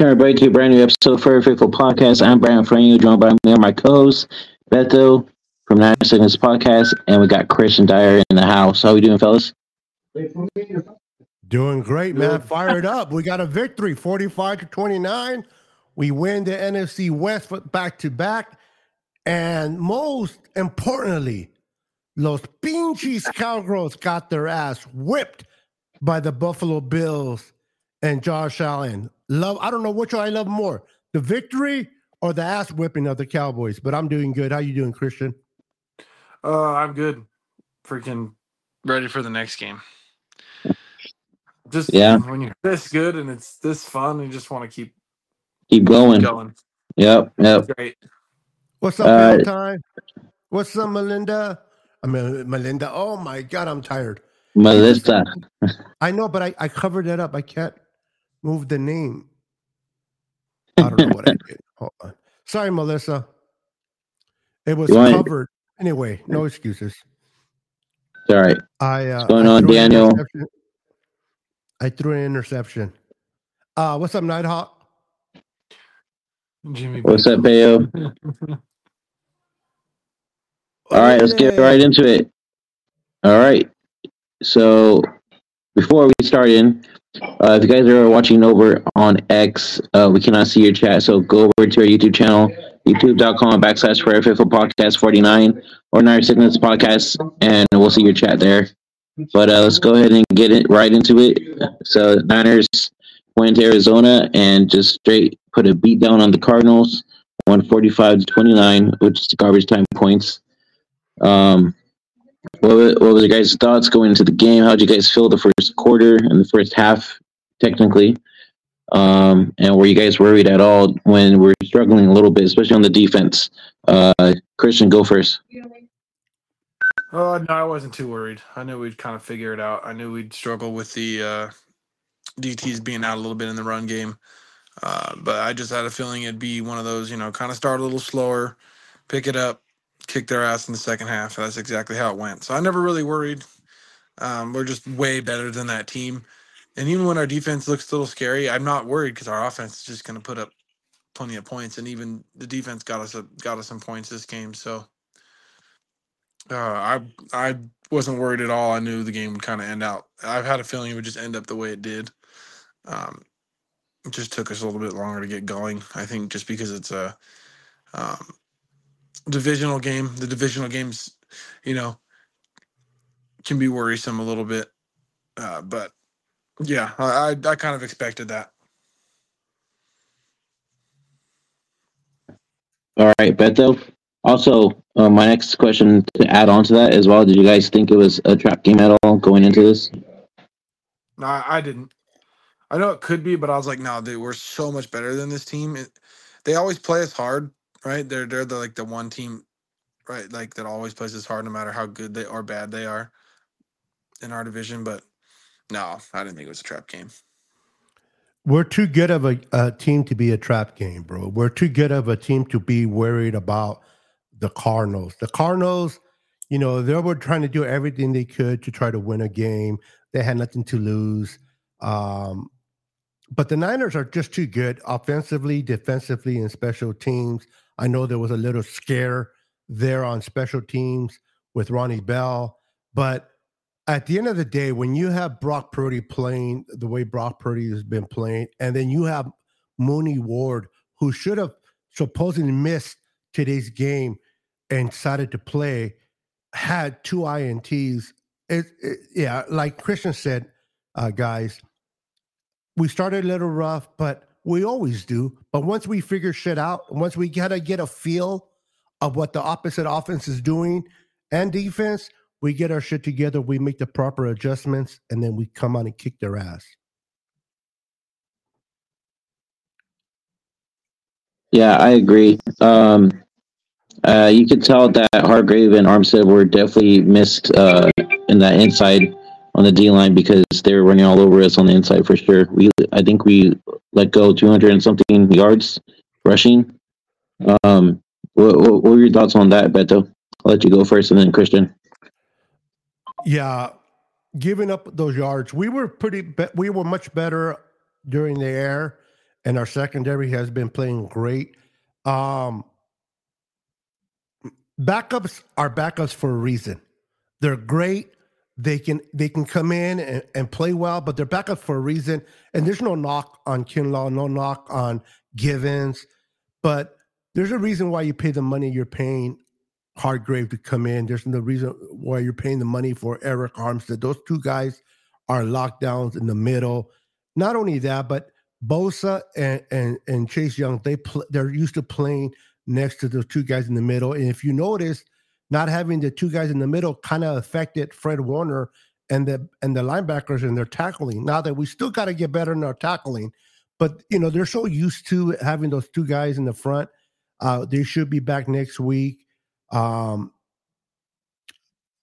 Welcome everybody to a brand new episode of Furry Faithful Podcast. I'm Brian Franio, joined by me and my co-host Beto from Nine Seconds Podcast, and we got Christian Dyer in the house. How we doing, fellas? Doing great, man. Fired up. We got a victory, 45 to 29. We win the NFC West back to back. And most importantly, Los Pinches Cowgirls got their ass whipped by the Buffalo Bills and Josh Allen. Love, I don't know which one I love more, the victory or the ass whipping of the Cowboys, but I'm doing good. How you doing, Christian? Uh, I'm good. Freaking ready for the next game. Just Yeah. when you're this good and it's this fun, you just want to keep Keep going. going. Yep, yep. Great. What's up, Uh, Valentine? What's up, Melinda? I mean, Melinda. Oh my God, I'm tired. Melissa. I know, but I, I covered it up. I can't move the name. I don't know what I did. Hold on. Sorry, Melissa. It was You want- covered. Anyway, no excuses. It's all right. I uh, going I on, Daniel? I threw an interception. Uh, what's up, Nighthawk? Jimmy. What's up, Bayo? All right, let's get right into it. All right. So before we start in, uh, if you guys are watching over on X, uh, we cannot see your chat. So go over to our YouTube channel, youtube.com backslash Prayer Faithful Podcast 49 or Nine Sickness Podcast, and we'll see your chat there. But uh, let's go ahead and get it right into it. So Niners went to Arizona and just straight put a beat down on the Cardinals, 145 to 29, which is garbage time points. Um, what, wa- what was your guys' thoughts going into the game? How did you guys feel the first quarter and the first half, technically? Um, and were you guys worried at all when we're struggling a little bit, especially on the defense? Uh, Christian, go first. Uh, no, I wasn't too worried. I knew we'd kind of figure it out. I knew we'd struggle with the uh, DTs being out a little bit in the run game. Uh, but I just had a feeling it'd be one of those, you know, kind of start a little slower, pick it up, kick their ass in the second half. That's exactly how it went. So I never really worried. Um, we're just way better than that team. And even when our defense looks a little scary, I'm not worried because our offense is just going to put up plenty of points. And even the defense got us a, got us some points this game. So uh, I I wasn't worried at all. I knew the game would kind of end out. I've had a feeling it would just end up the way it did. Um, it just took us a little bit longer to get going. I think just because it's a um, divisional game. The divisional games, you know, can be worrisome a little bit. Uh, but yeah, I I, I kind of expected that. All right, Beto. Also, uh, my next question to add on to that as well. Did you guys think it was a trap game at all going into this? No, I, I didn't. I know it could be, but I was like, no, dude, we're so much better than this team. It, they always play us hard, right? They're they're the like the one team, right? Like that always plays as hard, no matter how good they or bad they are in our division. But no, I didn't think it was a trap game. We're too good of a, a team to be a trap game, bro. We're too good of a team to be worried about the Cardinals. The Cardinals, you know, they were trying to do everything they could to try to win a game. They had nothing to lose. Um, but the Niners are just too good offensively, defensively, and special teams. I know there was a little scare there on special teams with Ronnie Bell, but at the end of the day, when you have Brock Purdy playing the way Brock Purdy has been playing, and then you have Mooney Ward, who should have supposedly missed today's game and decided to play, had two INTs. It, it, yeah, like Christian said, uh, guys, we started a little rough, but we always do. But once we figure shit out, once we gotta get a feel of what the opposite offense is doing and defense, we get our shit together, we make the proper adjustments, and then we come on and kick their ass. Yeah, I agree. Um, uh, you could tell that Hargrave and Armstead were definitely missed uh, in that inside on the D line because they were running all over us on the inside for sure. We, I think we let go 200 and something yards rushing. Um, what, what, were your thoughts on that, Beto? I'll let you go first, and then Christian. Yeah, giving up those yards, we were pretty. Be- we were much better during the air, and our secondary has been playing great. Um, backups are backups for a reason. They're great. They can they can come in and, and play well, but they're backups for a reason. And there's no knock on Kinlaw, no knock on Givens, but there's a reason why you pay the money you're paying Hargrave to come in. There's no reason why you're paying the money for Arik Armstead. Those two guys are lockdowns in the middle. Not only that, but Bosa and and, and Chase Young, they pl- they're used to playing next to those two guys in the middle. And if you notice, not having the two guys in the middle kind of affected Fred Warner and the and the linebackers and their tackling. Now that we still got to get better in our tackling, but you know they're so used to having those two guys in the front. Uh, they should be back next week. Um,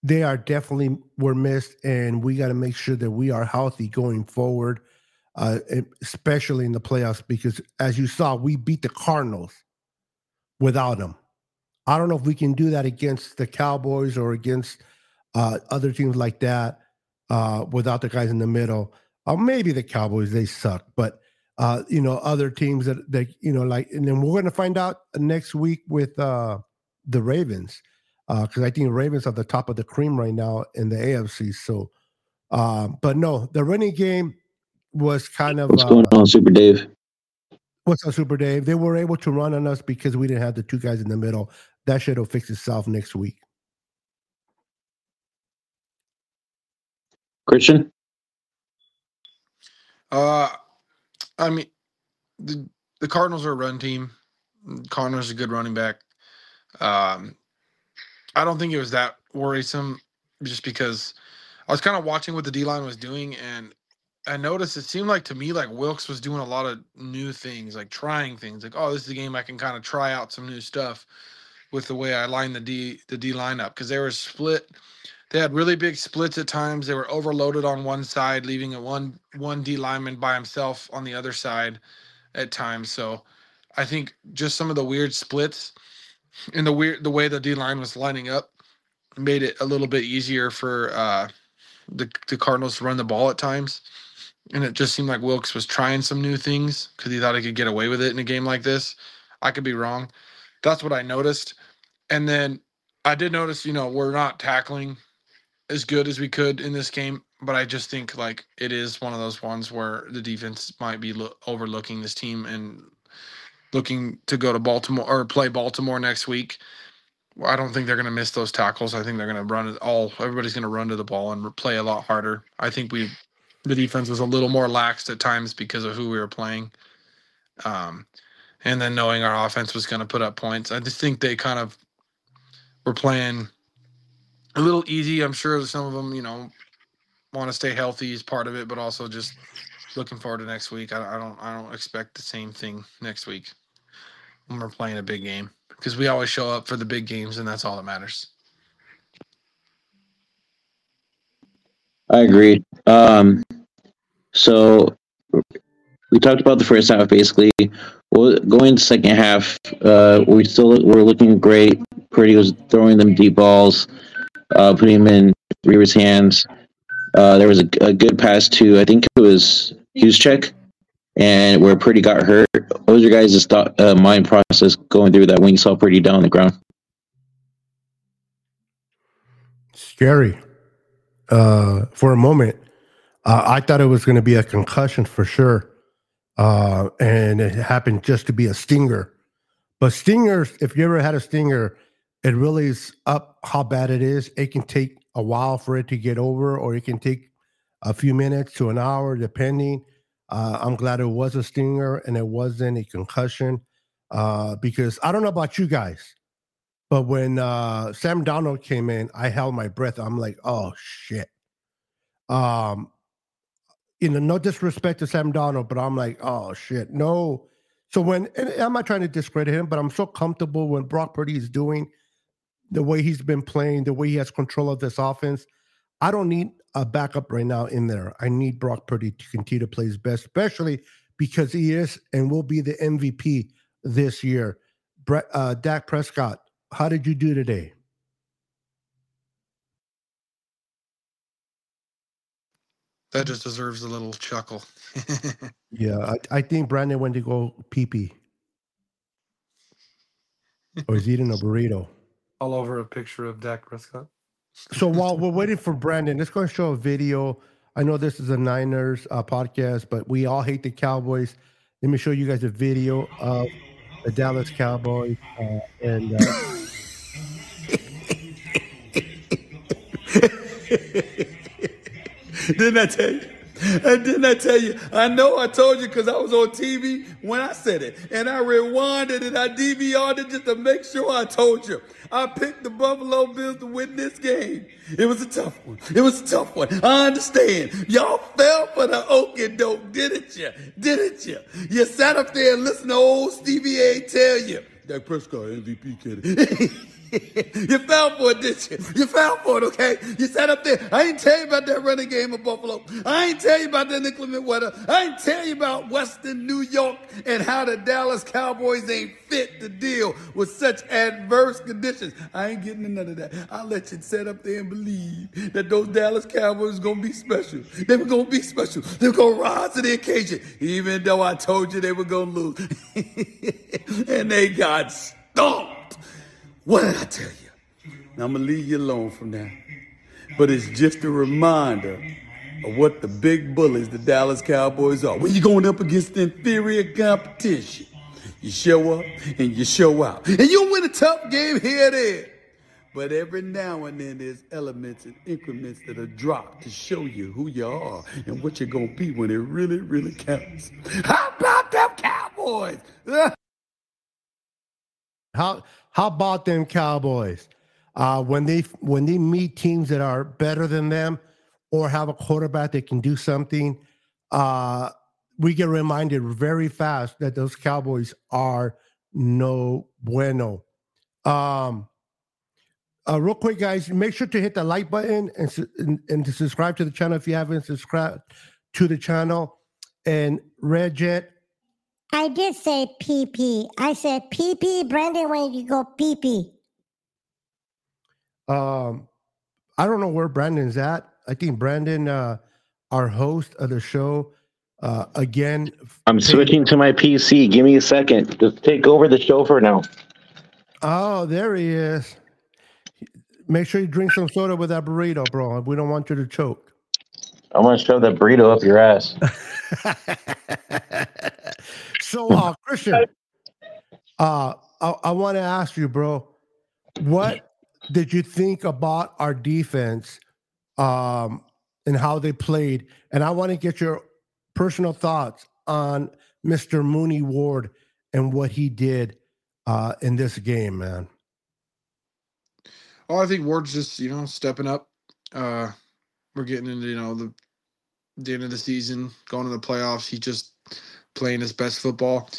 they are definitely were missed, and we got to make sure that we are healthy going forward, uh, especially in the playoffs. Because as you saw, we beat the Cardinals without them. I don't know if we can do that against the Cowboys or against uh, other teams like that uh, without the guys in the middle. Or maybe the Cowboys, they suck, but uh, you know, other teams that that you know, like, and then we're going to find out next week with uh, the Ravens because uh, I think the Ravens are the top of the cream right now in the AFC. So, uh, but no, the running game was kind of what's going uh, on, Super Dave. What's up, Super Dave? They were able to run on us because we didn't have the two guys in the middle. That shit will fix itself next week. Christian? Uh, I mean, the the Cardinals are a run team. Conner's a good running back. Um, I don't think it was that worrisome, just because I was kind of watching what the D line was doing, and I noticed it seemed like to me like Wilks was doing a lot of new things, like trying things. Like, oh, this is a game I can kind of try out some new stuff with the way I lined the D the D lineup because they were split. They had really big splits at times. They were overloaded on one side, leaving a one one D lineman by himself on the other side at times. So I think just some of the weird splits and the weird the way the D line was lining up made it a little bit easier for uh, the the Cardinals to run the ball at times and it just seemed like Wilks was trying some new things because he thought he could get away with it in a game like this. I could be wrong. That's what I noticed. And then I did notice, you know, we're not tackling as good as we could in this game, but I just think like it is one of those ones where the defense might be lo- overlooking this team and looking to go to Baltimore or play Baltimore next week. I don't think they're going to miss those tackles. I think they're going to run it all. Everybody's going to run to the ball and play a lot harder. I think we the defense was a little more lax at times because of who we were playing. Um, and then knowing our offense was going to put up points, I just think they kind of were playing a little easy. I'm sure some of them, you know, want to stay healthy is part of it, but also just looking forward to next week. I, I don't, I don't expect the same thing next week when we're playing a big game because we always show up for the big games, and that's all that matters. I agree. Um, so we talked about the first half basically. Well, going to second half, uh, we still we're looking great. Purdy was throwing them deep balls, uh, putting them in Reaver's hands. Uh, there was a, a, good pass to I think it was Juszczyk, and where Purdy got hurt. What was your guys' thought, uh, mind process going through that when you saw Purdy down on the ground? Scary uh, for a moment. Uh, I thought it was going to be a concussion for sure, uh, and it happened just to be a stinger. But stingers, if you ever had a stinger, it really is up how bad it is. It can take a while for it to get over, or it can take a few minutes to an hour, depending. Uh, I'm glad it was a stinger and it wasn't a concussion uh, because I don't know about you guys, but when uh, Sam Darnold came in, I held my breath. I'm like, oh shit. Um, you know, no disrespect to Sam Darnold, but I'm like, oh shit, no. So when I'm not trying to discredit him, but I'm so comfortable when Brock Purdy is doing the way he's been playing, the way he has control of this offense. I don't need a backup right now in there. I need Brock Purdy to continue to play his best, especially because he is and will be the MVP this year. Brett, uh, Dak Prescott, how did you do today? That just deserves a little chuckle. Yeah, I, I think Brandon went to go pee pee. or he's eating a burrito. All over a picture of Dak Prescott. So while we're waiting for Brandon, let's go and show a video. I know this is a Niners uh, podcast, but we all hate the Cowboys. Let me show you guys a video of the Dallas Cowboys. Uh, and uh, Didn't I tell you? And didn't I tell you? I know I told you because I was on TV when I said it. And I rewinded it. I DVR'd it just to make sure I told you. I picked the Buffalo Bills to win this game. It was a tough one. It was a tough one. I understand. Y'all fell for the okie doke, didn't you? Didn't you? You sat up there and listened to old Stevie A tell you. Dak Prescott MVP candidate. you fell for it, did you? You fell for it, okay? You sat up there. I ain't tell you about that running game of Buffalo. I ain't tell you about that inclement weather. I ain't tell you about Western New York and how the Dallas Cowboys ain't fit to deal with such adverse conditions. I ain't getting none of that. I'll let you sit up there and believe that those Dallas Cowboys gonna be special. They were gonna be special. They were gonna rise to the occasion, even though I told you they were gonna lose. and they got stomped. What did I tell you? Now I'm gonna leave you alone from now. But it's just a reminder of what the big bullies the Dallas Cowboys are. When you're going up against inferior competition, you show up and you show out. And you'll win a tough game here and there. But every now and then there's elements and increments that are dropped to show you who you are and what you're gonna be when it really, really counts. How about them Cowboys? how how about them Cowboys? Uh, when they when they meet teams that are better than them or have a quarterback that can do something, uh, we get reminded very fast that those Cowboys are no bueno. Um, uh, real quick, guys, make sure to hit the like button and, and and to subscribe to the channel if you haven't subscribed to the channel. And Red Jet, I did say PP. I said PP. Brandon, when you go PP. um, I don't know where Brandon's at. I think Brandon, uh, our host of the show, uh, again. I'm switching to my PC. Give me a second. Just take over the show for now. Oh, there he is. Make sure you drink some soda with that burrito, bro. We don't want you to choke. I'm gonna shove that burrito up your ass. so, uh, Christian, uh, I, I want to ask you, bro, what did you think about our defense um, and how they played? And I want to get your personal thoughts on Mr. Mooney Ward and what he did uh, in this game, man. Oh, I think Ward's just you know stepping up. Uh, we're getting into you know the the end of the season, going to the playoffs. He just playing his best football.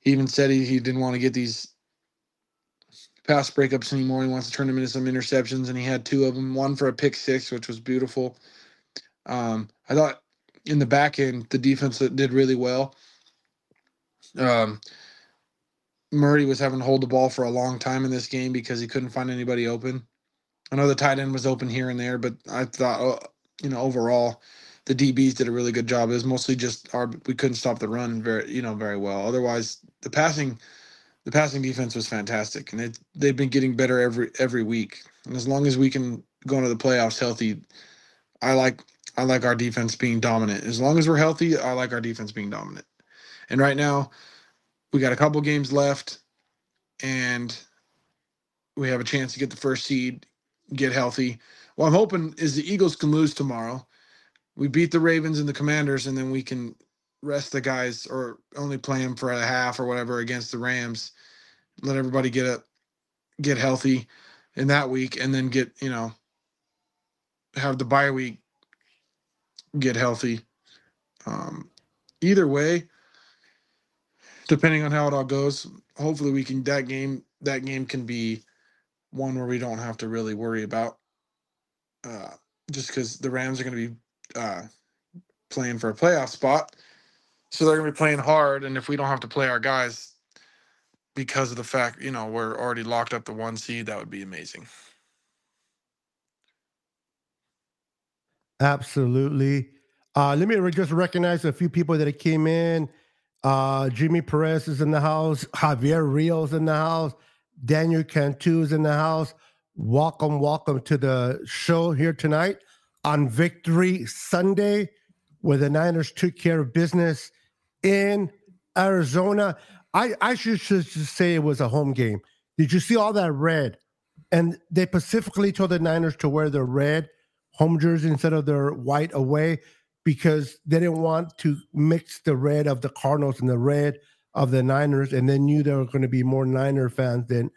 He even said he, he didn't want to get these pass breakups anymore. He wants to turn them into some interceptions, and he had two of them. One for a pick six, which was beautiful. Um, I thought in the back end, the defense did really well. Um, Murray was having to hold the ball for a long time in this game because he couldn't find anybody open. I know the tight end was open here and there, but I thought, uh, you know, overall, the DBs did a really good job. It was mostly just our we couldn't stop the run very, you know, very well. Otherwise, the passing, the passing defense was fantastic, and it they've been getting better every every week. And as long as we can go into the playoffs healthy, I like I like our defense being dominant. As long as we're healthy, I like our defense being dominant. And right now, we got a couple games left, and we have a chance to get the first seed, get healthy. What I'm hoping is the Eagles can lose tomorrow. We beat the Ravens and the Commanders, and then we can rest the guys or only play them for a half or whatever against the Rams. Let everybody get up, get healthy in that week, and then get you know have the bye week, get healthy. Um, either way, depending on how it all goes, hopefully we can that game that game can be one where we don't have to really worry about uh, just because the Rams are going to be uh, playing for a playoff spot. So they're to be playing hard. And if we don't have to play our guys because of the fact, you know, we're already locked up the one seed, that would be amazing. Absolutely. Uh, let me just recognize a few people that came in. Uh, Jimmy Perez is in the house. Javier Rios in the house. Daniel Cantu is in the house. Welcome, welcome to the show here tonight on Victory Sunday, where the Niners took care of business in Arizona. I, I should just say it was a home game. Did you see all that red? And they specifically told the Niners to wear their red home jersey instead of their white away because they didn't want to mix the red of the Cardinals and the red of the Niners, and they knew there were going to be more Niner fans than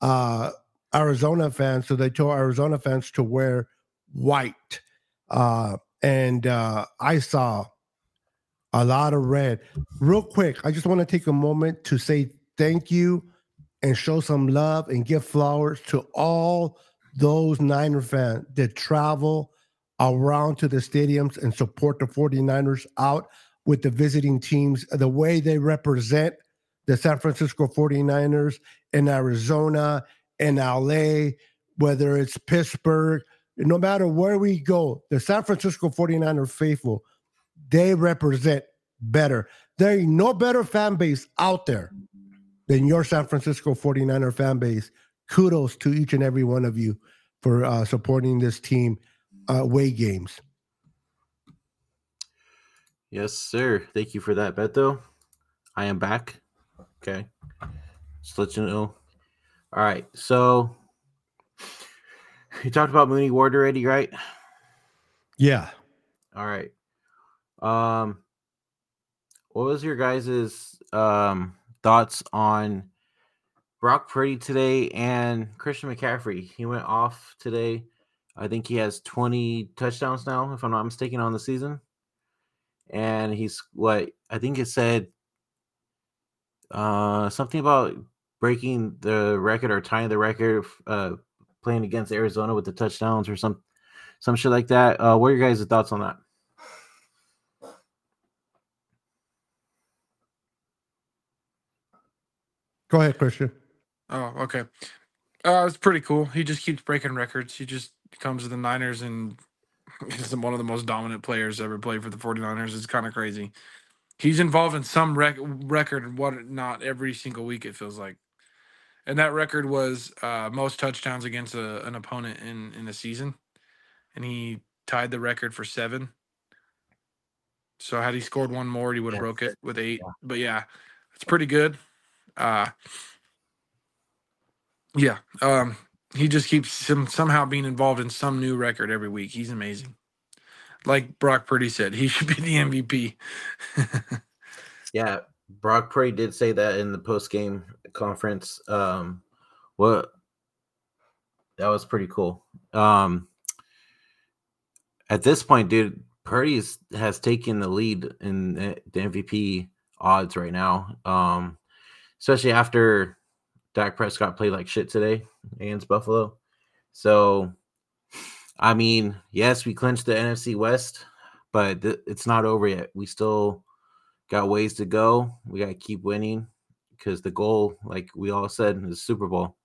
uh, Arizona fans. So they told Arizona fans to wear white. Uh, and uh, I saw a lot of red. Real quick, I just want to take a moment to say thank you and show some love and give flowers to all those Niner fans that travel around to the stadiums and support the 49ers out with the visiting teams, the way they represent the San Francisco 49ers in Arizona, in LA, whether it's Pittsburgh, no matter where we go, the San Francisco 49er faithful, they represent better. There ain't no better fan base out there than your San Francisco 49er fan base. Kudos to each and every one of you for uh, supporting this team uh, away games. Yes, sir. Thank you for that, Beto. I am back. Okay. Just let you know. All right. So you talked about Mooney Ward already, right? Yeah. All right. Um what was your guys's um thoughts on Brock Purdy today and Christian McCaffrey? He went off today. I think he has 20 touchdowns now, if I'm not mistaken, on the season. And he's what I think it said uh something about breaking the record or tying the record uh playing against Arizona with the touchdowns or some some shit like that. Uh what are your guys' thoughts on that? Go ahead, Christian. Oh, okay. Uh, it's pretty cool. He just keeps breaking records. He just comes to the Niners and is one of the most dominant players ever played for the 49ers. It's kind of crazy. He's involved in some rec- record and what not every single week it feels like. And that record was uh, most touchdowns against a, an opponent in in a season, and he tied the record for seven. So had he scored one more, he would have Yeah. broke it with eight. Yeah. But yeah, it's pretty good. Uh, yeah, um, he just keeps some, somehow being involved in some new record every week. He's amazing. Like Brock Purdy said, he should be the MVP. Yeah, Brock Purdy did say that in the post game conference. Um, what that was pretty cool. Um, at this point, dude, Purdy has taken the lead in the the MVP odds right now. Um, especially after Dak Prescott played like shit today against Buffalo. So, I mean, yes, we clinched the NFC West, but th- it's not over yet. We still got ways to go. We got to keep winning because the goal, like we all said, is Super Bowl.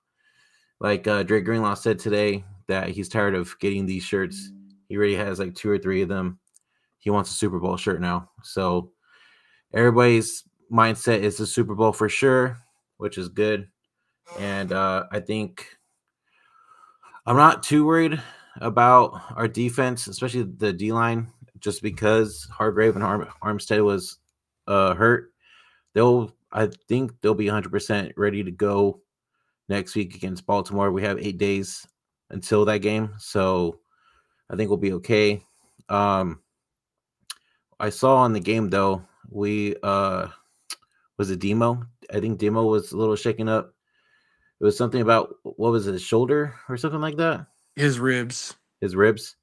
Like uh, Dre Greenlaw said today that he's tired of getting these shirts. He already has like two or three of them. He wants a Super Bowl shirt now. So everybody's mindset is the Super Bowl for sure, which is good. And uh, I think I'm not too worried about our defense, especially the D line, just because Hargrave and Arm- Armstead was uh, hurt. They'll, I think, they'll be 100% ready to go next week against Baltimore. We have eight days until that game, so I think we'll be okay. Um, I saw on the game though, we uh, was it Demo? I think Demo was a little shaken up. It was something about what was it, his shoulder or something like that His ribs. his ribs.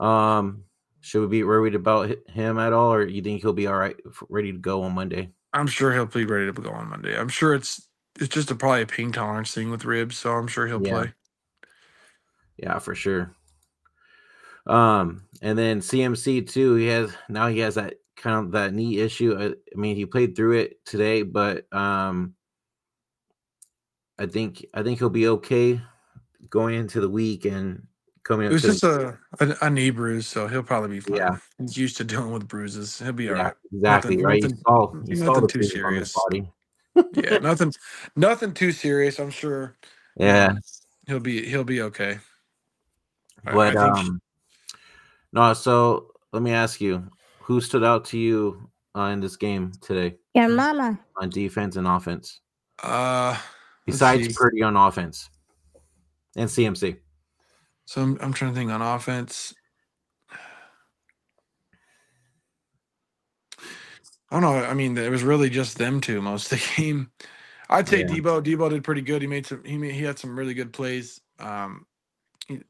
Um, should we be worried about him at all, or you think he'll be all right, ready to go on Monday? I'm sure he'll be ready to go on Monday. I'm sure it's it's just a, probably a pain tolerance thing with ribs, so I'm sure he'll Yeah. play. Yeah, for sure. Um, and then CMC too. He has now he has that kind of that knee issue. I, I mean, he played through it today, but um, I think I think he'll be okay going into the week and coming It up was to just a, a a knee bruise, so he'll probably be fine. Yeah. He's used to dealing with bruises. He'll be all yeah, right. exactly Nothing- right. nothing- you saw, you saw nothing the too bruises on his serious. body. Yeah, nothing, nothing too serious. I'm sure. Yeah, he'll be he'll be okay. I- I but think- um, no. So let me ask you, who stood out to you uh, in this game today Your mama. on defense and offense, uh, let's besides see. Purdy on offense and CMC? So I'm, I'm trying to think on offense. I don't know. I mean, it was really just them two most of the game. I'd say Yeah. Deebo. Deebo did pretty good. He made some. He made, he had some really good plays. Um, he,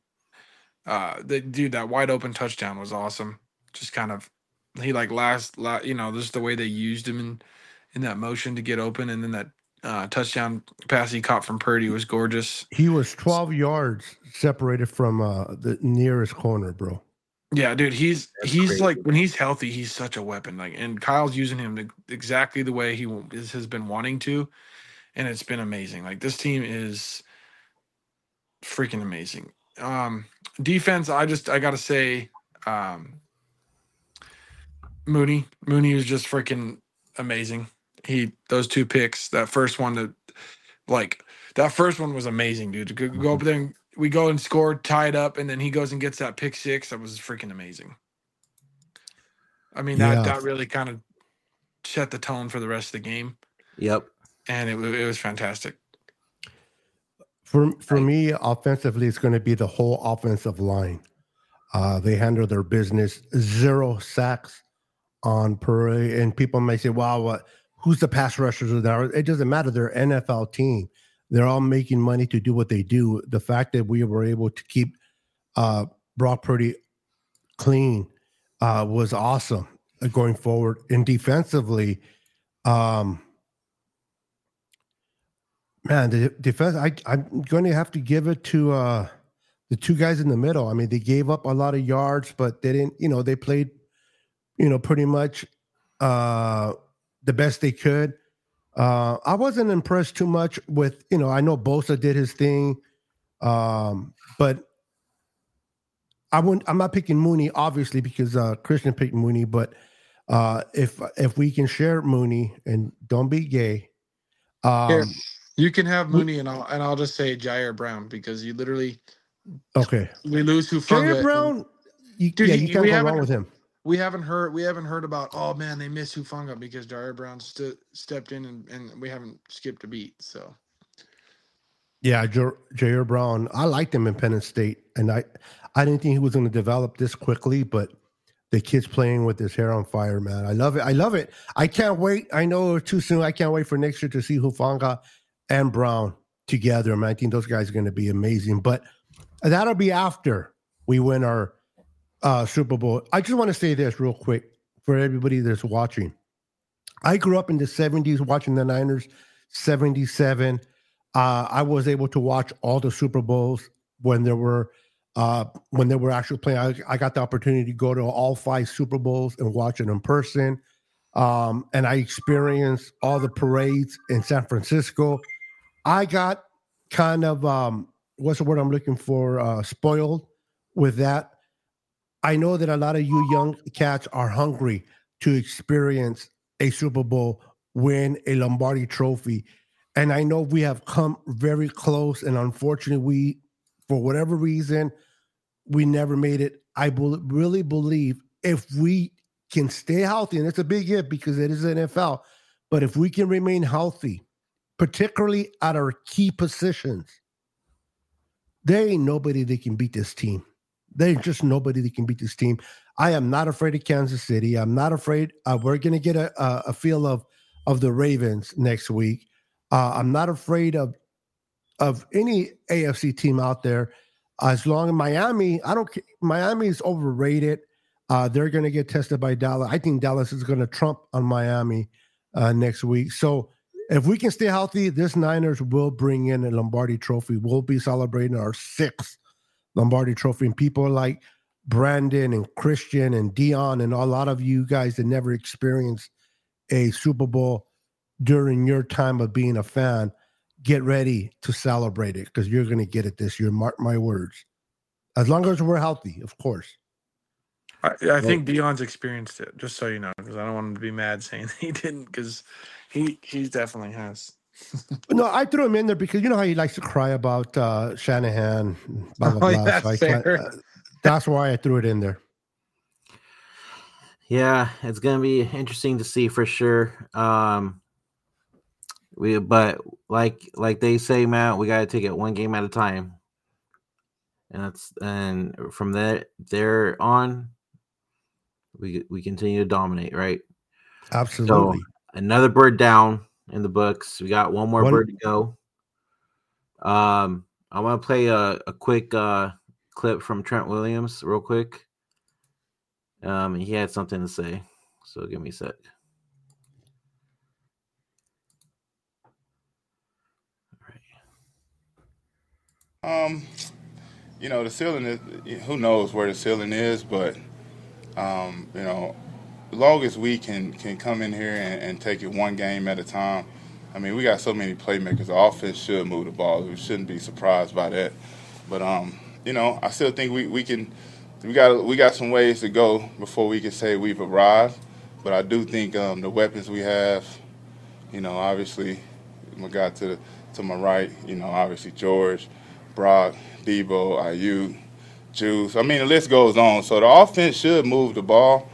uh, the dude that wide open touchdown was awesome. Just kind of, he like last, la you know, just the way they used him in in that motion to get open, and then that uh, touchdown pass he caught from Purdy was gorgeous. He was 12 yards separated from uh, the nearest corner, bro. Yeah, dude, he's That's he's crazy. like when he's healthy, he's such a weapon. Like, and Kyle's using him ex- exactly the way he is, has been wanting to, and it's been amazing. Like this team is freaking amazing. Um, defense, I just I gotta say, um, Mooney, Mooney is just freaking amazing. He those two picks, that first one that, like that first one was amazing, dude. To go, go up there, and we go and score, tie it up, and then he goes and gets that pick six. That was freaking amazing. I mean, that Yeah. that really kind of set the tone for the rest of the game, Yep. and it it was fantastic. For for me, offensively, it's going to be the whole offensive line. Uh, they handle their business. Zero sacks on Purdy, and people may say, "Wow, what? Who's the pass rushers?" Of that? It doesn't matter. They're NFL team. They're all making money to do what they do. The fact that we were able to keep uh, Brock Purdy clean uh, was awesome uh, going forward. And defensively, um, man, the defense. I I'm going to have to give it to uh, the two guys in the middle. I mean, they gave up a lot of yards, but they didn't. You know, they played, you know, pretty much uh, the best they could. Uh, I wasn't impressed too much with. You know, I know Bosa did his thing, um, but I wouldn't. I'm not picking Mooney, obviously, because uh, Christian picked Mooney. But uh, if if we can share Mooney and don't be gay. Um, you can have Mooney, and I'll and I'll just say Ji'Ayir Brown because you literally okay. we lose who Jared Brown, you, Dude, yeah, he- you can't go wrong with him. We haven't heard we haven't heard about oh man they miss Hufanga because Ji'Ayir Brown st- stepped in and, and we haven't skipped a beat so Yeah, Ji'Ayir Brown. I liked him in Penn State, and I, I didn't think he was going to develop this quickly. But the kid's playing with his hair on fire, man. I love it. I love it. I can't wait. I know it's too soon. I can't wait for next year to see Hufanga and Brown together. Man, I think those guys are going to be amazing. But that'll be after we win our uh, Super Bowl. I just want to say this real quick for everybody that's watching. I grew up in the 70s watching the Niners, 77. Uh, I was able to watch all the Super Bowls when there were uh, when they were actually playing. I, I got the opportunity to go to all five Super Bowls and watch it in person. Um, and I experienced all the parades in San Francisco. I got kind of um, what's the word I'm looking for? Uh, spoiled with that. I know that a lot of you young cats are hungry to experience a Super Bowl, win a Lombardi trophy. And I know we have come very close. And unfortunately, we, for whatever reason, we never made it. I bel really believe if we can stay healthy, and it's a big if because it is NFL, but if we can remain healthy, particularly at our key positions, there ain't nobody that can beat this team. There's just nobody that can beat this team. I am not afraid of Kansas City. I'm not afraid. Uh, we're going to get a, a, a feel of of the Ravens next week. Uh, I'm not afraid of of any AFC team out there. As long as Miami, I don't. Miami is overrated. Uh, they're going to get tested by Dallas. I think Dallas is going to trump on Miami uh, next week. So if we can stay healthy, this Niners will bring in a Lombardi Trophy. We'll be celebrating our sixth Lombardi Trophy, and people like Brandon and Christian and Dion and a lot of you guys that never experienced a Super Bowl during your time of being a fan, get ready to celebrate it because you're going to get it this year. Mark my words. as long as we're healthy, of course. I, I think Dion's experienced it, just so you know, because I don't want him to be mad saying he didn't, because he he definitely has. No, I threw him in there because you know how he likes to cry about uh, Shanahan. Blah, blah, Oh, blah. yeah, So I fair. uh, that's why I threw it in there. Yeah, it's gonna be interesting to see for sure. Um, we but like like they say, man, we gotta take it one game at a time, and that's and from there there on, we we continue to dominate, right? Absolutely. Another bird down in the books. We got one more One- bird to go. Um, I want to play a, a quick uh clip from Trent Williams, real quick. Um, he had something to say, so give me a sec. Um, you know, the ceiling is, who knows where the ceiling is, but, um, you know, as long as we can, can come in here and, and take it one game at a time, I mean, we got so many playmakers. The offense should move the ball. We shouldn't be surprised by that. But, um, you know, I still think we, we can, we got, we got some ways to go before we can say we've arrived. But I do think um, the weapons we have, you know, obviously, my guy to the, to my right, you know, obviously George, Brock, Deebo, Aiyuk, Juice. I mean, the list goes on. So the offense should move the ball,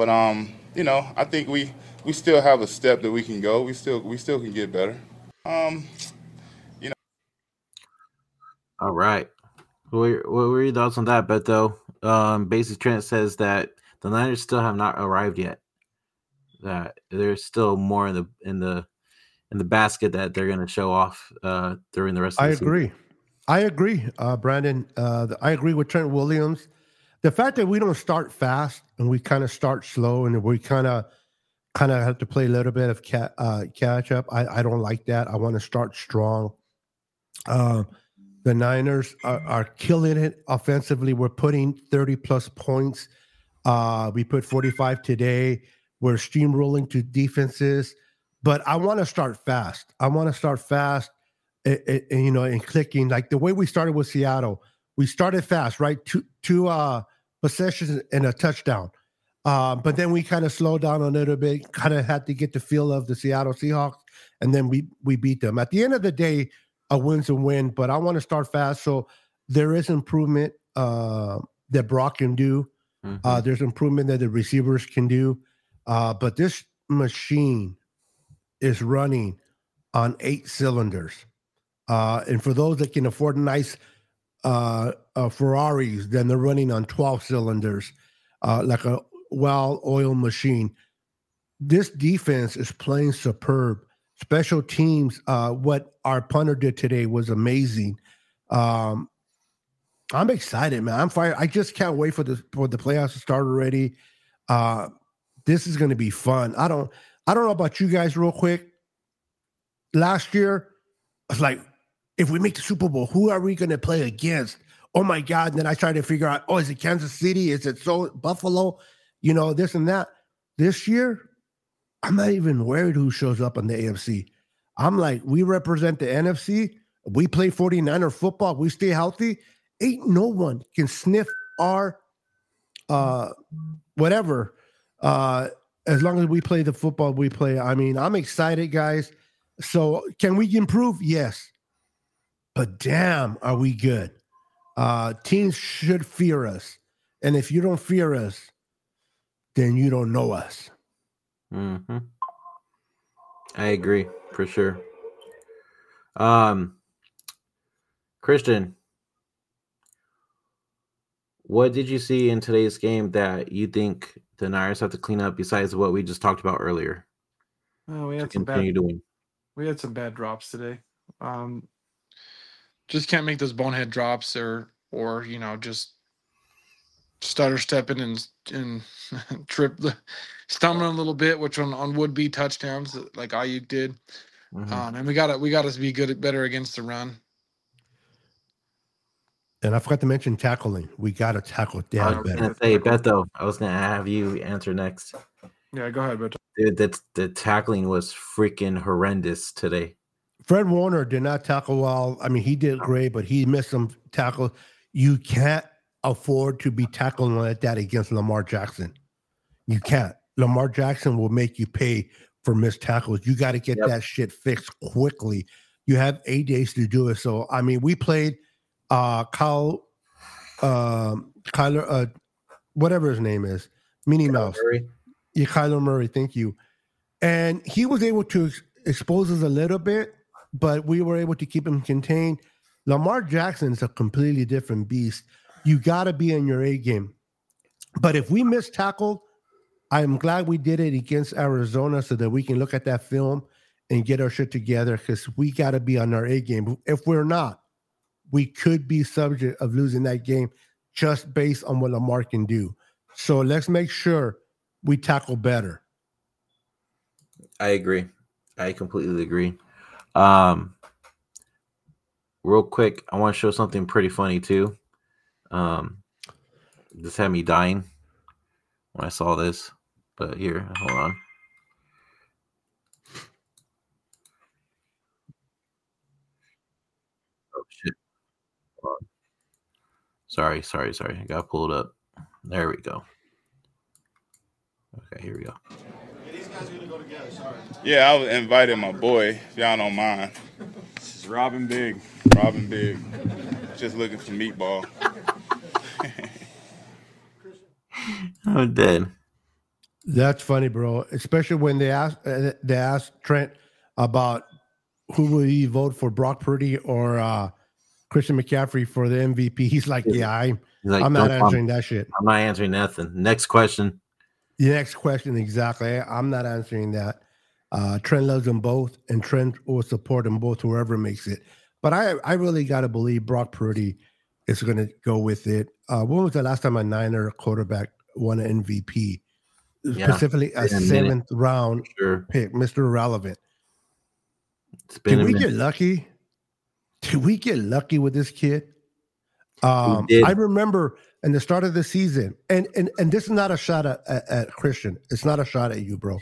but um, you know, I think we we still have a step that we can go. We still we still can get better. Um, you know. All right. What were, what were your thoughts on that, Beto? Um, Basic Trent says that the Niners still have not arrived yet. That there's still more in the in the in the basket that they're going to show off uh, during the rest. of I the season. I agree. I agree, uh, Brandon. Uh, the- I agree with Trent Williams. The fact that we don't start fast and we kind of start slow and we kind of kind of have to play a little bit of ca- uh, catch up. I, I don't like that. I want to start strong. Uh, the Niners are, are killing it offensively. We're putting 30 plus points. Uh, we put 45 today. We're steamrolling to defenses, but I want to start fast. I want to start fast it, and, you know, and clicking like the way we started with Seattle. We started fast, right? Two two uh possessions and a touchdown. Uh, but then we kind of slowed down a little bit, kind of had to get the feel of the Seattle Seahawks, and then we we beat them. At the end of the day, a win's a win, but I want to start fast. So there is improvement uh, that Brock can do. Mhm. Uh, there's improvement that the receivers can do. Uh, but this machine is running on eight cylinders. Uh, and for those that can afford a nice uh, Ferraris, then they're running on 12 cylinders, uh, like a well oiled machine. This defense is playing superb. Special teams, uh, what our punter did today was amazing. Um, I'm excited, man. I'm fired. I just can't wait for the for the playoffs to start already. Uh, this is going to be fun. I don't I don't know about you guys, real quick. Last year, I was like, if we make the Super Bowl, who are we going to play against? Oh my God! And then I tried to figure out, oh, is it Kansas City? Is it so Buffalo? You know, this and that. This year, I'm not even worried who shows up on the AFC. I'm like, we represent the NFC. We play 49er football. We stay healthy. Ain't no one can sniff our uh whatever. Uh as long as we play the football we play. I mean, I'm excited, guys. So can we improve? Yes. But damn, are we good? Uh teams should fear us. And if you don't fear us, then you don't know us. Mm-hmm. I agree for sure. Um, Christian, what did you see in today's game that you think the Niners have to clean up besides what we just talked about earlier Oh, we had some bad continue to we had some bad drops today. Um, just can't make those bonehead drops, or or you know just stutter stepping and and trip the stumbling a little bit, which on on would be touchdowns like Aiyuk did. Mhm. Um, and we got to we got to be good at better against the run. And I forgot to mention tackling. We got to tackle down I was better. gonna say, Beto. I was gonna have you answer next. Yeah, go ahead, but Dude, that's the tackling was freaking horrendous today. Fred Warner did not tackle well. I mean, he did great, but he missed some tackles. You can't afford to be tackling like that against Lamar Jackson. You can't. Lamar Jackson will make you pay for missed tackles. You got to get Yep. that shit fixed quickly. You have eight days to do it. So I mean, we played uh Kyle um Kyler uh whatever his name is, Minnie Mouse. Murray. Yeah, Kyler Murray, thank you. And he was able to ex- expose us a little bit, but we were able to keep him contained. Lamar Jackson is a completely different beast. You got to be in your A game. But if we miss tackle, I'm glad we did it against Arizona so that we can look at that film and get our shit together because we got to be on our A game. If we're not, we could be subject of losing that game just based on what Lamar can do. So let's make sure we tackle better. I agree. I completely agree. Um, real quick, I want to show something pretty funny too. Um, this had me dying when I saw this. But here, hold on. Oh shit! Sorry, sorry, sorry. I got pulled up. There we go. Okay, here we go. Yeah, I was invited my boy, if y'all don't mind. This is Robin Big. Robin Big. Just looking for meatball. I'm dead. That's funny, bro. Especially when they ask uh, they ask Trent about who will he vote for, Brock Purdy or uh, Christian McCaffrey for the MVP. He's like, yeah, I'm He's like, I'm not "Don't bum- answering that shit. I'm not answering nothing. Next question. The next question, exactly. I'm not answering that. Uh, Trent loves them both, and Trent will support them both, whoever makes it. But I, I really got to believe Brock Purdy is going to go with it. Uh, when was the last time a Niner quarterback won an MVP? Yeah, Specifically, a a minute. seventh round Sure. pick, Mr. Relevant. Did we minute. get lucky? Did we get lucky with this kid? Um. I remember in the start of the season, and and and this is not a shot at, at, at Christian. It's not a shot at you, bro.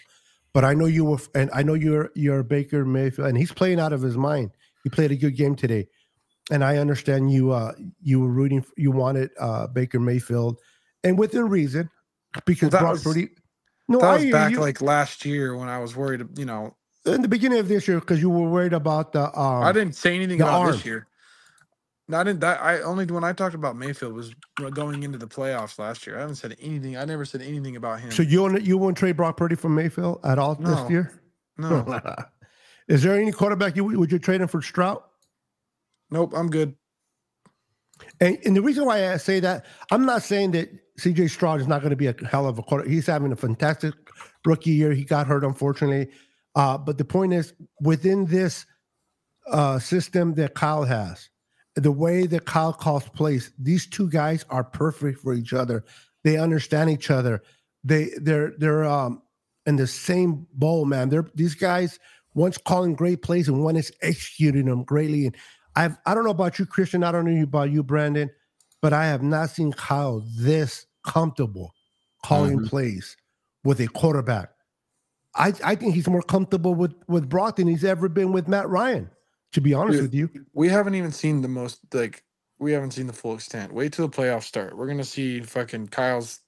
But I know you were, and I know you're you're Baker Mayfield, and he's playing out of his mind. He played a good game today, and I understand you. Uh, you were rooting, you wanted uh Baker Mayfield, and within reason, because That Brock was- Purdy. No, that I was back you. like last year when I was worried. You know, in the beginning of this year because you were worried about the. Um, I didn't say anything about arm. this year. No, I didn't. That I only when I talked about Mayfield was going into the playoffs last year. I haven't said anything. I never said anything about him. So you won't you won't trade Brock Purdy for Mayfield at all No. this year? no, Is there any quarterback you would you trade him for Stroud? nope. I'm good. And, and the reason why I say that, I'm not saying that CJ Stroud is not going to be a hell of a quarter. He's having a fantastic rookie year. He got hurt, unfortunately. Uh, but the point is, within this uh, system that Kyle has, the way that Kyle calls plays, these two guys are perfect for each other. They understand each other. They they're they're um in the same bowl, man. They're these guys. One's calling great plays and one is executing them greatly. And I've I don't know about you, Christian. I don't know about you, Brandon, but I have not seen Kyle this comfortable calling Mhm. plays with a quarterback. I, I think he's more comfortable with with Brock than he's ever been with Matt Ryan. To be honest Dude. with you, We haven't even seen the most like we haven't seen the full extent. Wait till the playoffs start. We're gonna see fucking Kyle's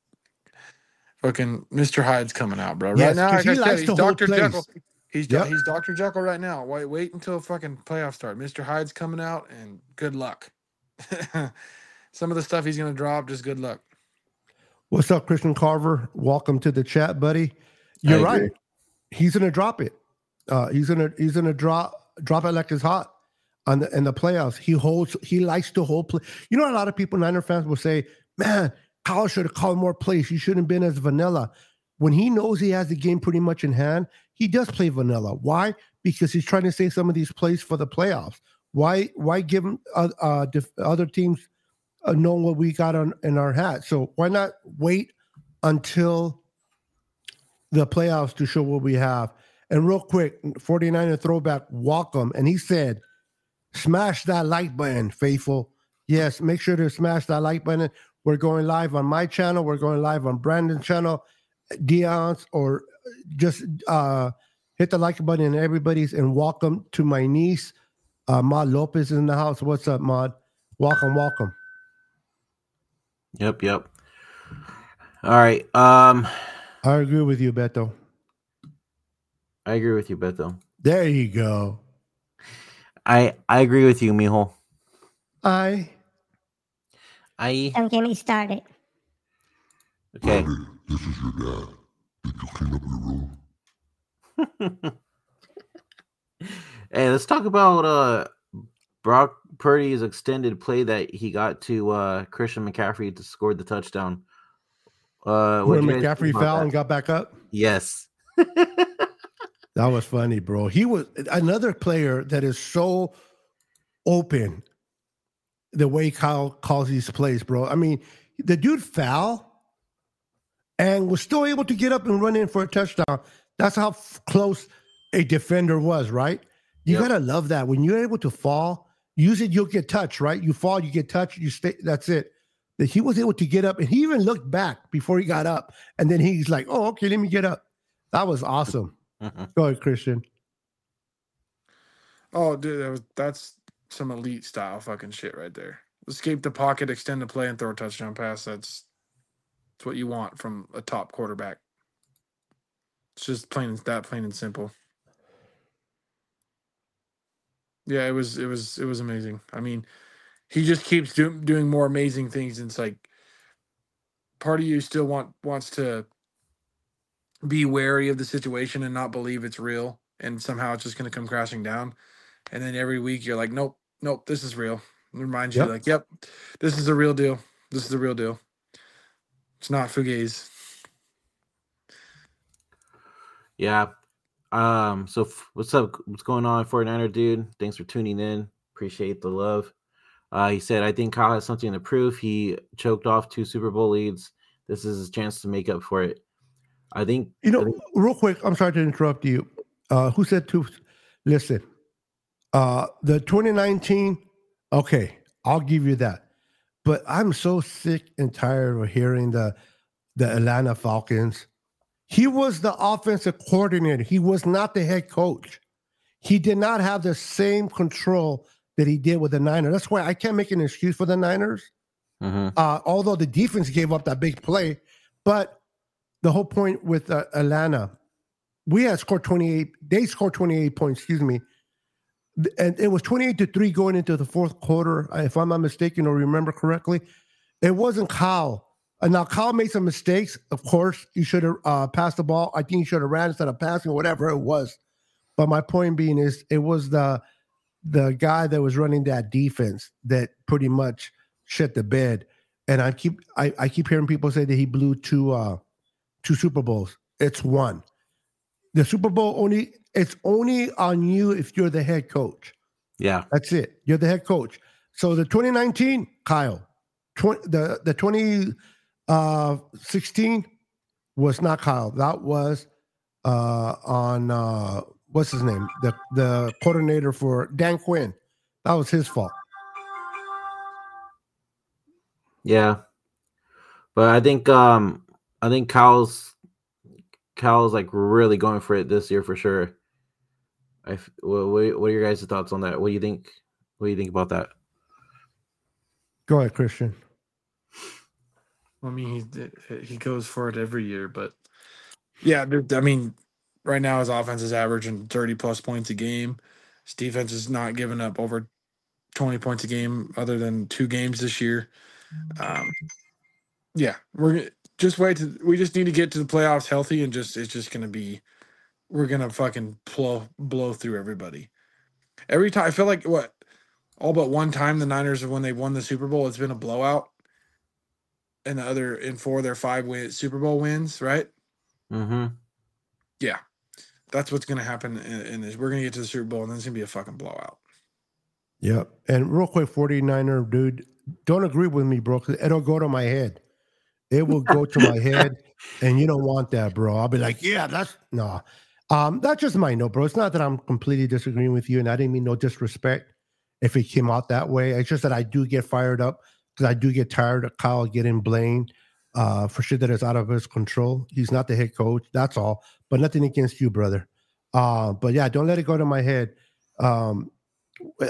fucking Mr. Hyde's coming out, bro. Right Yes, now, 'cause like he I said, likes he's Dr. Jekyll. He's Yep. he's Dr. Jekyll right now. Wait, wait until fucking playoffs start. Mr. Hyde's coming out, and good luck. Some of the stuff he's gonna drop, just good luck. what's up, Christian Carver? Welcome to the chat, buddy. You're right. He's gonna drop it. Uh, he's gonna he's gonna drop drop it like it's hot on the in the playoffs. He holds. He likes to hold play. You know, a lot of people, Niner fans, will say, "Man, Kyle should have called more plays. He shouldn't have been as vanilla." When he knows he has the game pretty much in hand, he does play vanilla. Why? Because he's trying to save some of these plays for the playoffs. Why? Why give him uh, uh, other teams uh, know what we got on in our hat? So why not wait until the playoffs to show what we have? And real quick, 49er throwback, welcome. And he said, smash that like button, faithful. Yes, make sure to smash that like button. We're going live on my channel. We're going live on Brandon's channel, Dion's, or just uh, hit the like button and everybody's. And welcome to my niece, uh, Maud Lopez is in the house. What's up, Maud? Welcome, welcome. Yep, yep. All right. Um, I agree with you, Beto. I agree with you, Beto. There you go. I I agree with you, Mijo. I I Don't get me started. okay. This is your dad. Did you clean up your room? Hey, let's talk about uh Brock Purdy's extended play that he got to uh Christian McCaffrey to score the touchdown. Uh when what'd you guys McCaffrey think fell that? and got back up. Yes. That was funny, bro. He was another player that is so open the way Kyle calls these plays, bro. I mean, the dude fell and was still able to get up and run in for a touchdown. That's how f- close a defender was, right? You Yep. gotta love that. When you're able to fall, usually you'll get touched, right? You fall, you get touched, you stay. That's it. That he was able to get up, and he even looked back before he got up, and then he's like, "Oh, okay, let me get up." That was awesome. Go ahead, Christian. Oh, dude, that was that's some elite style fucking shit right there. Escape the pocket, extend the play, and throw a touchdown pass. That's that's what you want from a top quarterback. It's just plain that plain and simple. Yeah, it was it was it was amazing. I mean, he just keeps do, doing more amazing things. And it's like part of you still want wants to be wary of the situation and not believe it's real, and somehow it's just going to come crashing down. And then every week you're like, nope, nope, this is real. It reminds Yep. you, like, yep, this is the real deal. This is the real deal. It's not fugazi. Yeah. Um, so f- what's up? What's going on, 49er dude? Thanks for tuning in. Appreciate the love. Uh, he said, I think Kyle has something to prove. He choked off two Super Bowl leads. This is his chance to make up for it. I think You know, think- real quick, I'm sorry to interrupt you. Uh, who said to listen? Uh, the 2019, okay, I'll give you that. But I'm so sick and tired of hearing the the Atlanta Falcons. He was the offensive coordinator. He was not the head coach. He did not have the same control that he did with the Niners. That's why I can't make an excuse for the Niners Mhm. uh, although the defense gave up that big play. But the whole point with uh, Atlanta, we had scored 28, they scored 28 points, excuse me. And it was 28 to 3 going into the fourth quarter, uh, if I'm not mistaken or remember correctly. It wasn't Kyle. And now Kyle made some mistakes. Of course, he should have uh, passed the ball. I think he should have ran instead of passing, or whatever it was. But my point being is, it was the the guy that was running that defense that pretty much shit the bed. And I keep I, I keep hearing people say that he blew two uh two Super Bowls. It's one. The Super Bowl only it's only on you if you're the head coach. yeah. That's it. You're the head coach. So the 2019, Kyle, 20, the the 2016 uh, 16 was not Kyle. That was uh, on uh, what's his name? The the coordinator for Dan Quinn. That was his fault. Yeah. But I think um I think Kyle's Kyle's like really going for it this year for sure. I what, what what are your guys' thoughts on that? What do you think? What do you think about that? Go ahead, Christian. I mean, he he goes for it every year, but yeah, I mean, right now his offense is averaging thirty plus points a game. His defense is not giving up over twenty points a game, other than two games this year. Um, yeah, we're just wait to. We just need to get to the playoffs healthy, and just it's just gonna be. We're gonna fucking blow blow through everybody. Every time I feel like what all but one time the Niners have when they won the Super Bowl, it's been a blowout and the other in four of their five win Super Bowl wins, right? Mm-hmm. Yeah, that's what's gonna happen in, in this. We're gonna get to the Super Bowl, and then it's gonna be a fucking blowout. Yep. And real quick, 49er dude, don't agree with me, bro, it'll go to my head. It will go to my head, and you don't want that, bro. I'll be like, yeah, that's no. Um, that's just my note, bro. It's not that I'm completely disagreeing with you, and I didn't mean no disrespect if it came out that way. It's just that I do get fired up because I do get tired of Kyle getting blamed uh, for shit that is out of his control. He's not the head coach. That's all. But nothing against you, brother. Uh, but yeah, don't let it go to my head. Um,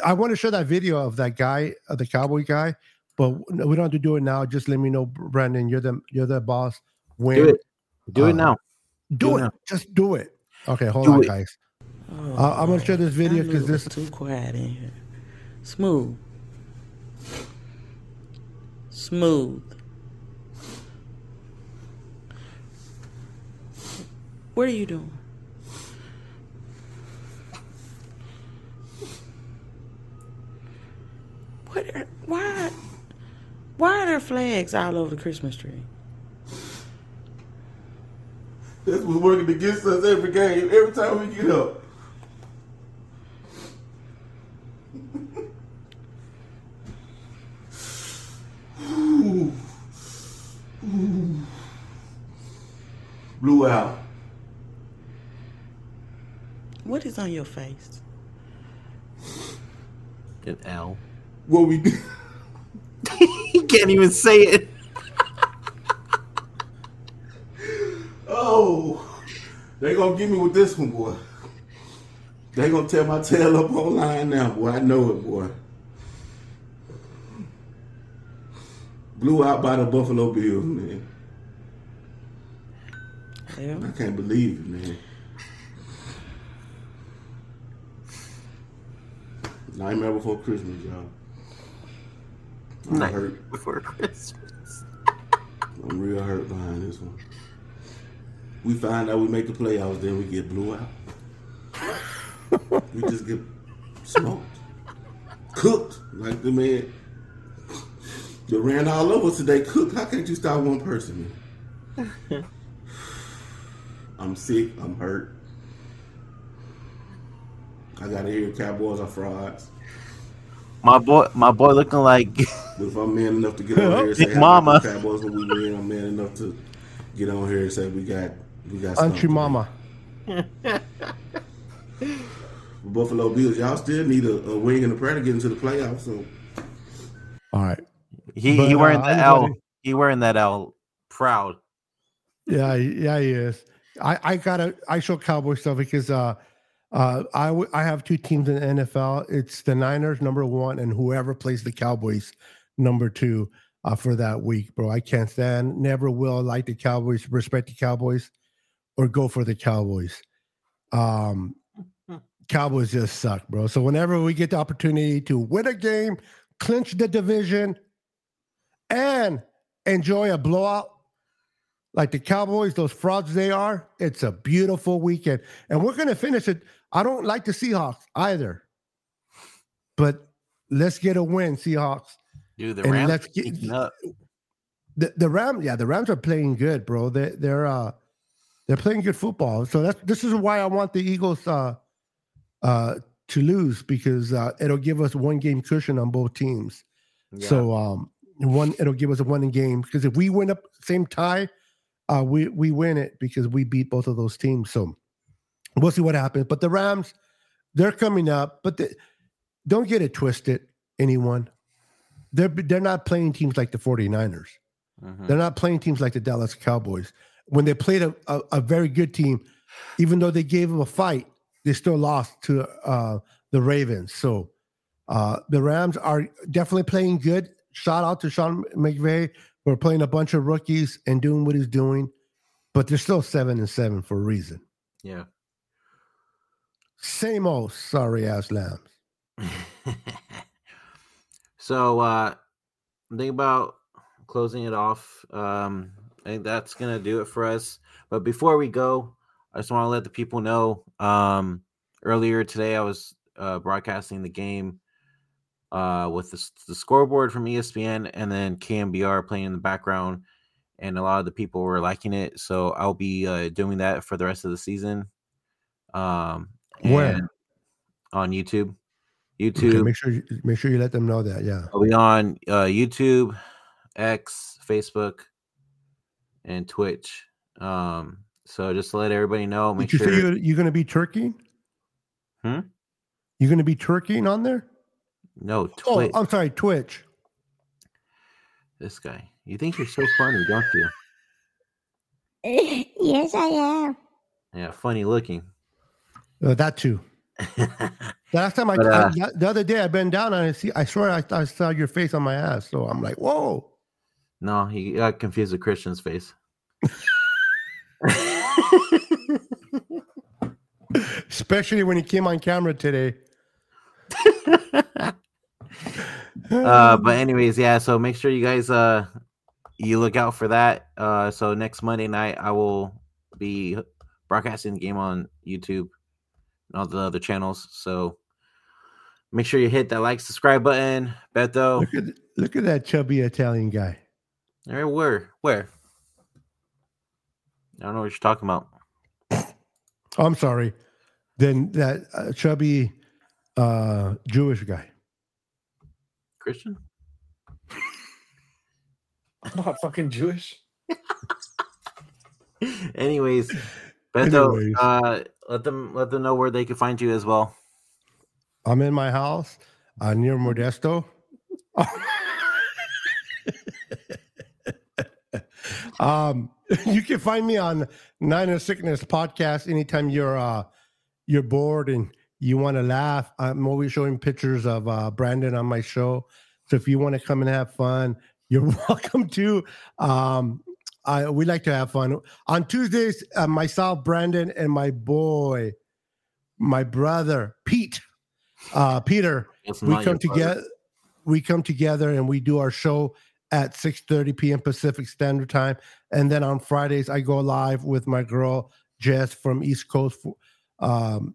I want to show that video of that guy, of the cowboy guy, but we don't have to do it now. Just let me know, Brandon. You're the you're the boss. When Do it. Do it uh, now. Do, Do it it. now. Just do it. Okay, hold Do on, it. guys. Uh, I'm gonna share this video because this is too quiet in here. Smooth. Smooth. What are you doing? What? Are, why? Why are there flags all over the Christmas tree? This was working against us every game, every time we get up. Ooh. Ooh. Blew out. What is on your face? An L. What we do? he can't even say it. Oh, they gonna get me with this one, boy. They gonna tear my tail up online now, boy. I know it, boy. Blew out by the Buffalo Bills, man. Yeah. I can't believe it, man. Nightmare before Christmas, y'all. I'm hurt. before Christmas. I'm real hurt behind this one. We find out we make the playoffs, then we get blew out. we just get smoked, cooked like the man. They ran all over today. Cooked. How can't you stop one person? I'm sick. I'm hurt. I gotta hear Cowboys are frauds. My boy, my boy, looking like But if I'm man enough to get on here and say Mama. Cowboys when we win, I'm man enough to get on here and say we got we got Auntie stumped. Mama. Buffalo Bills, y'all still need a, a wing and a prayer to get into the playoffs. So All right. he But, he wearing uh, the L. ready. He wearing that L. Proud. Yeah, yeah, he is. I, I gotta I show Cowboy stuff because uh uh I w- I have two teams in the NFL. It's the Niners number one and whoever plays the Cowboys number two uh for that week, bro. I can't stand, never will like the Cowboys, respect the Cowboys, or go for the Cowboys. Um Cowboys just suck, bro. So whenever we get the opportunity to win a game, clinch the division, and enjoy a blowout like the Cowboys, those frauds they are, it's a beautiful weekend. And we're going to finish it. I don't like the Seahawks either, but let's get a win, Seahawks. Dude, the And Rams let's get-. The, the Rams, yeah, the Rams are playing good, bro. They, they're uh, they're playing good football. So that's this is why I want the Eagles uh, uh, to lose because uh, it'll give us one game cushion on both teams. So um, one it'll give us a one game because if we win up same tie, uh, we we win it because we beat both of those teams. So we'll see what happens. But the Rams, they're coming up, but the, don't get it twisted, anyone. They're they're not playing teams like the 49ers. Mhm. They're not playing teams like the Dallas Cowboys. When they played a, a, a very good team, even though they gave them a fight, they still lost to uh, the Ravens. So uh, the Rams are definitely playing good. Shout out to Sean McVay for playing a bunch of rookies and doing what he's doing, but they're still seven and seven for a reason. Yeah. Same old sorry ass lambs. So uh think about closing it off. Um I think that's gonna do it for us. But before we go, I just want to let the people know. Um earlier today I was uh broadcasting the game uh with the, the scoreboard from ESPN and then KNBR playing in the background and a lot of the people were liking it. So I'll be uh doing that for the rest of the season. Um Where? on YouTube. Okay, YouTube. make sure you, make sure you let them know that. Yeah. I'll be on uh, YouTube, X, Facebook, and Twitch. Um, so just to let everybody know, make Did you sure. say you're, you're going to be turkeying? Hmm? You're going to be turkeying on there? No, Oh, I'm sorry, Twitch. This guy. You think you're so funny, don't you? yes, I am. Yeah, funny looking. Uh, that too. The last time I, But, uh, I- the other day I bent down and I see I swear I, I saw your face on my ass. So I'm like, whoa. No, he got confused with Christian's face. Especially when he came on camera today. Uh but anyways yeah so make sure you guys uh you look out for that uh so next monday night i will be broadcasting the game on youtube and all the other channels so make sure you hit that like subscribe button beto Look at look at that chubby Italian guy. all right where where i don't know what you're talking about Oh, I'm sorry. Then that uh, chubby uh, Jewish guy. Christian I'm not fucking Jewish. anyways beto Anyways. uh let them let them know where they can find you as well I'm in my house uh, near Modesto. um, you can find me on Nine of Sickness podcast anytime you're uh, you're bored and you want to laugh. I'm always showing pictures of uh, Brandon on my show. So if you want to come and have fun, you're welcome to. Um, I we like to have fun on Tuesdays. Uh, myself, Brandon, and my boy, my brother Pete, uh, Peter. It's we come together. We come together and we do our show at 6:30 p.m. Pacific Standard Time, and then on Fridays I go live with my girl Jess from East Coast, um,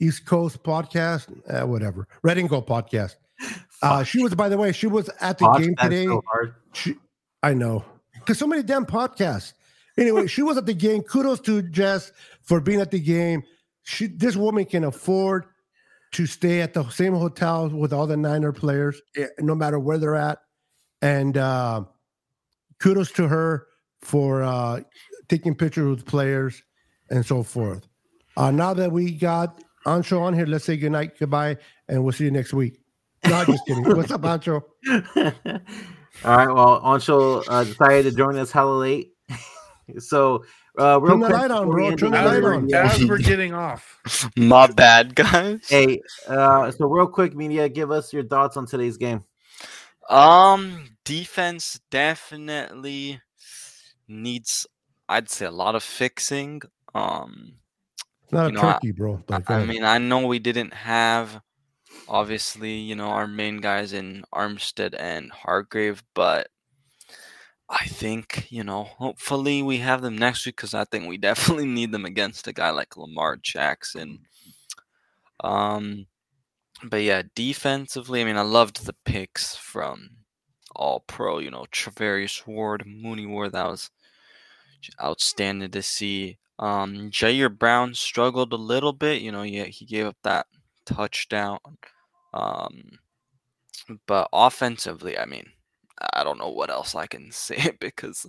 East Coast podcast, uh, whatever, Red and Go podcast. Uh, she was, by the way, she was at the game today. so. She, I know, because so many damn podcasts. Anyway, she was at the game. Kudos to Jess for being at the game. She, this woman can afford to stay at the same hotel with all the Niner players, eh, no matter where they're at. And uh, kudos to her for uh, taking pictures with players and so forth. Uh, now that we got Ancho on here, let's say goodnight, goodbye, and we'll see you next week. No, just kidding. What's up, Ancho? All right. Well, Anshul uh, decided to join us hella late. so, uh, real Turn the quick light on, bro. Turn the light on. as we're getting off. My bad, guys. Hey, uh, so real quick, media, give us your thoughts on today's game. Um, defense definitely needs, I'd say, a lot of fixing. Um, It's not you a know, I- turkey, bro. Go I mean, I know we didn't have, obviously, you know, our main guys in Armstead and Hargrave, but I think, you know, hopefully we have them next week because I think we definitely need them against a guy like Lamar Jackson. Um, but yeah, defensively, I mean, I loved the picks from All Pro. You know, Charvarius Ward, Mooney Ward. That was outstanding to see. Um, Ji'Ayir Brown struggled a little bit. You know, yeah, he gave up that touchdown. Um, but offensively, I mean, I don't know what else I can say because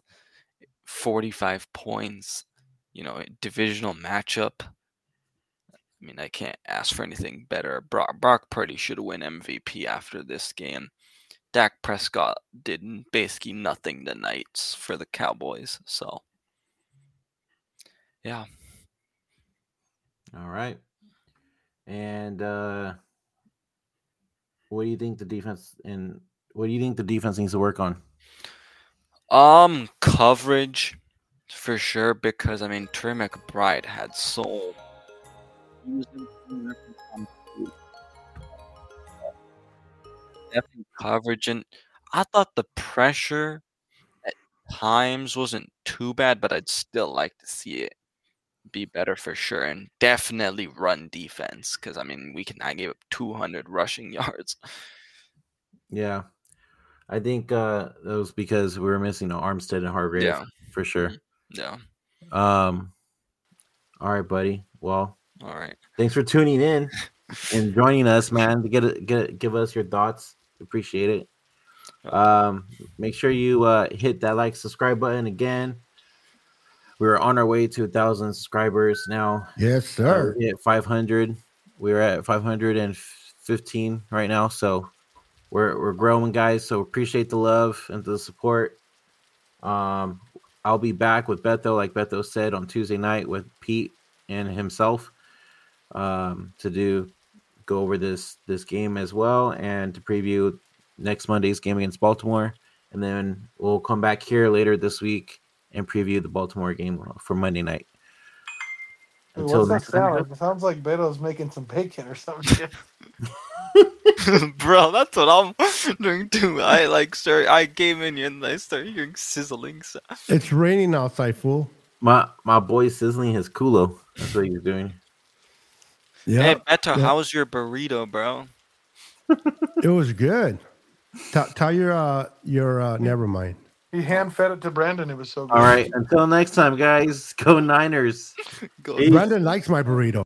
45 points, you know, divisional matchup. I mean, I can't ask for anything better. Brock, Brock Purdy should win MVP after this game. Dak Prescott did basically nothing tonight for the Cowboys. So, yeah. All right. And uh, what do you think the defense and what do you think the defense needs to work on? Um, coverage for sure because I mean Trey McBride had so he was improving every time he threw. definitely coverage and I thought the pressure at times wasn't too bad, but I'd still like to see it be better for sure and definitely run defense because I mean we can I gave up 200 rushing yards. Yeah. I think uh, that was because we were missing you know, Armstead and Hargrave Yeah. for sure. Yeah. Um, all right, buddy. Well, All right. thanks for tuning in and joining us, man. To get it, get give us your thoughts. Appreciate it. Um, make sure you uh, hit that like, subscribe button again. We're on our way to a thousand subscribers now. Yes, sir. Uh, we hit 500. We're at 515 right now, so we're we're growing, guys. So appreciate the love and the support. Um, I'll be back with Beto, like Beto said, on Tuesday night with Pete and himself. um, to do go over this this game as well and to preview next Monday's game against Baltimore, and then we'll come back here later this week and preview the Baltimore game for Monday night. Hey, Until what's that next time, sound? It sounds like Beto's making some bacon or some shit. Bro, that's what I'm doing too. I like start. I came in here and I started hearing sizzling. sound. It's raining outside, fool. my my boy sizzling his culo. That's what he's doing. Yeah. Hey, Beto, yeah. how was your burrito, bro? It was good. Tell, tell your uh your uh never mind. He hand fed it to Brandon. It was so good. All right, until next time, guys. Go Niners. Go Brandon likes my burrito.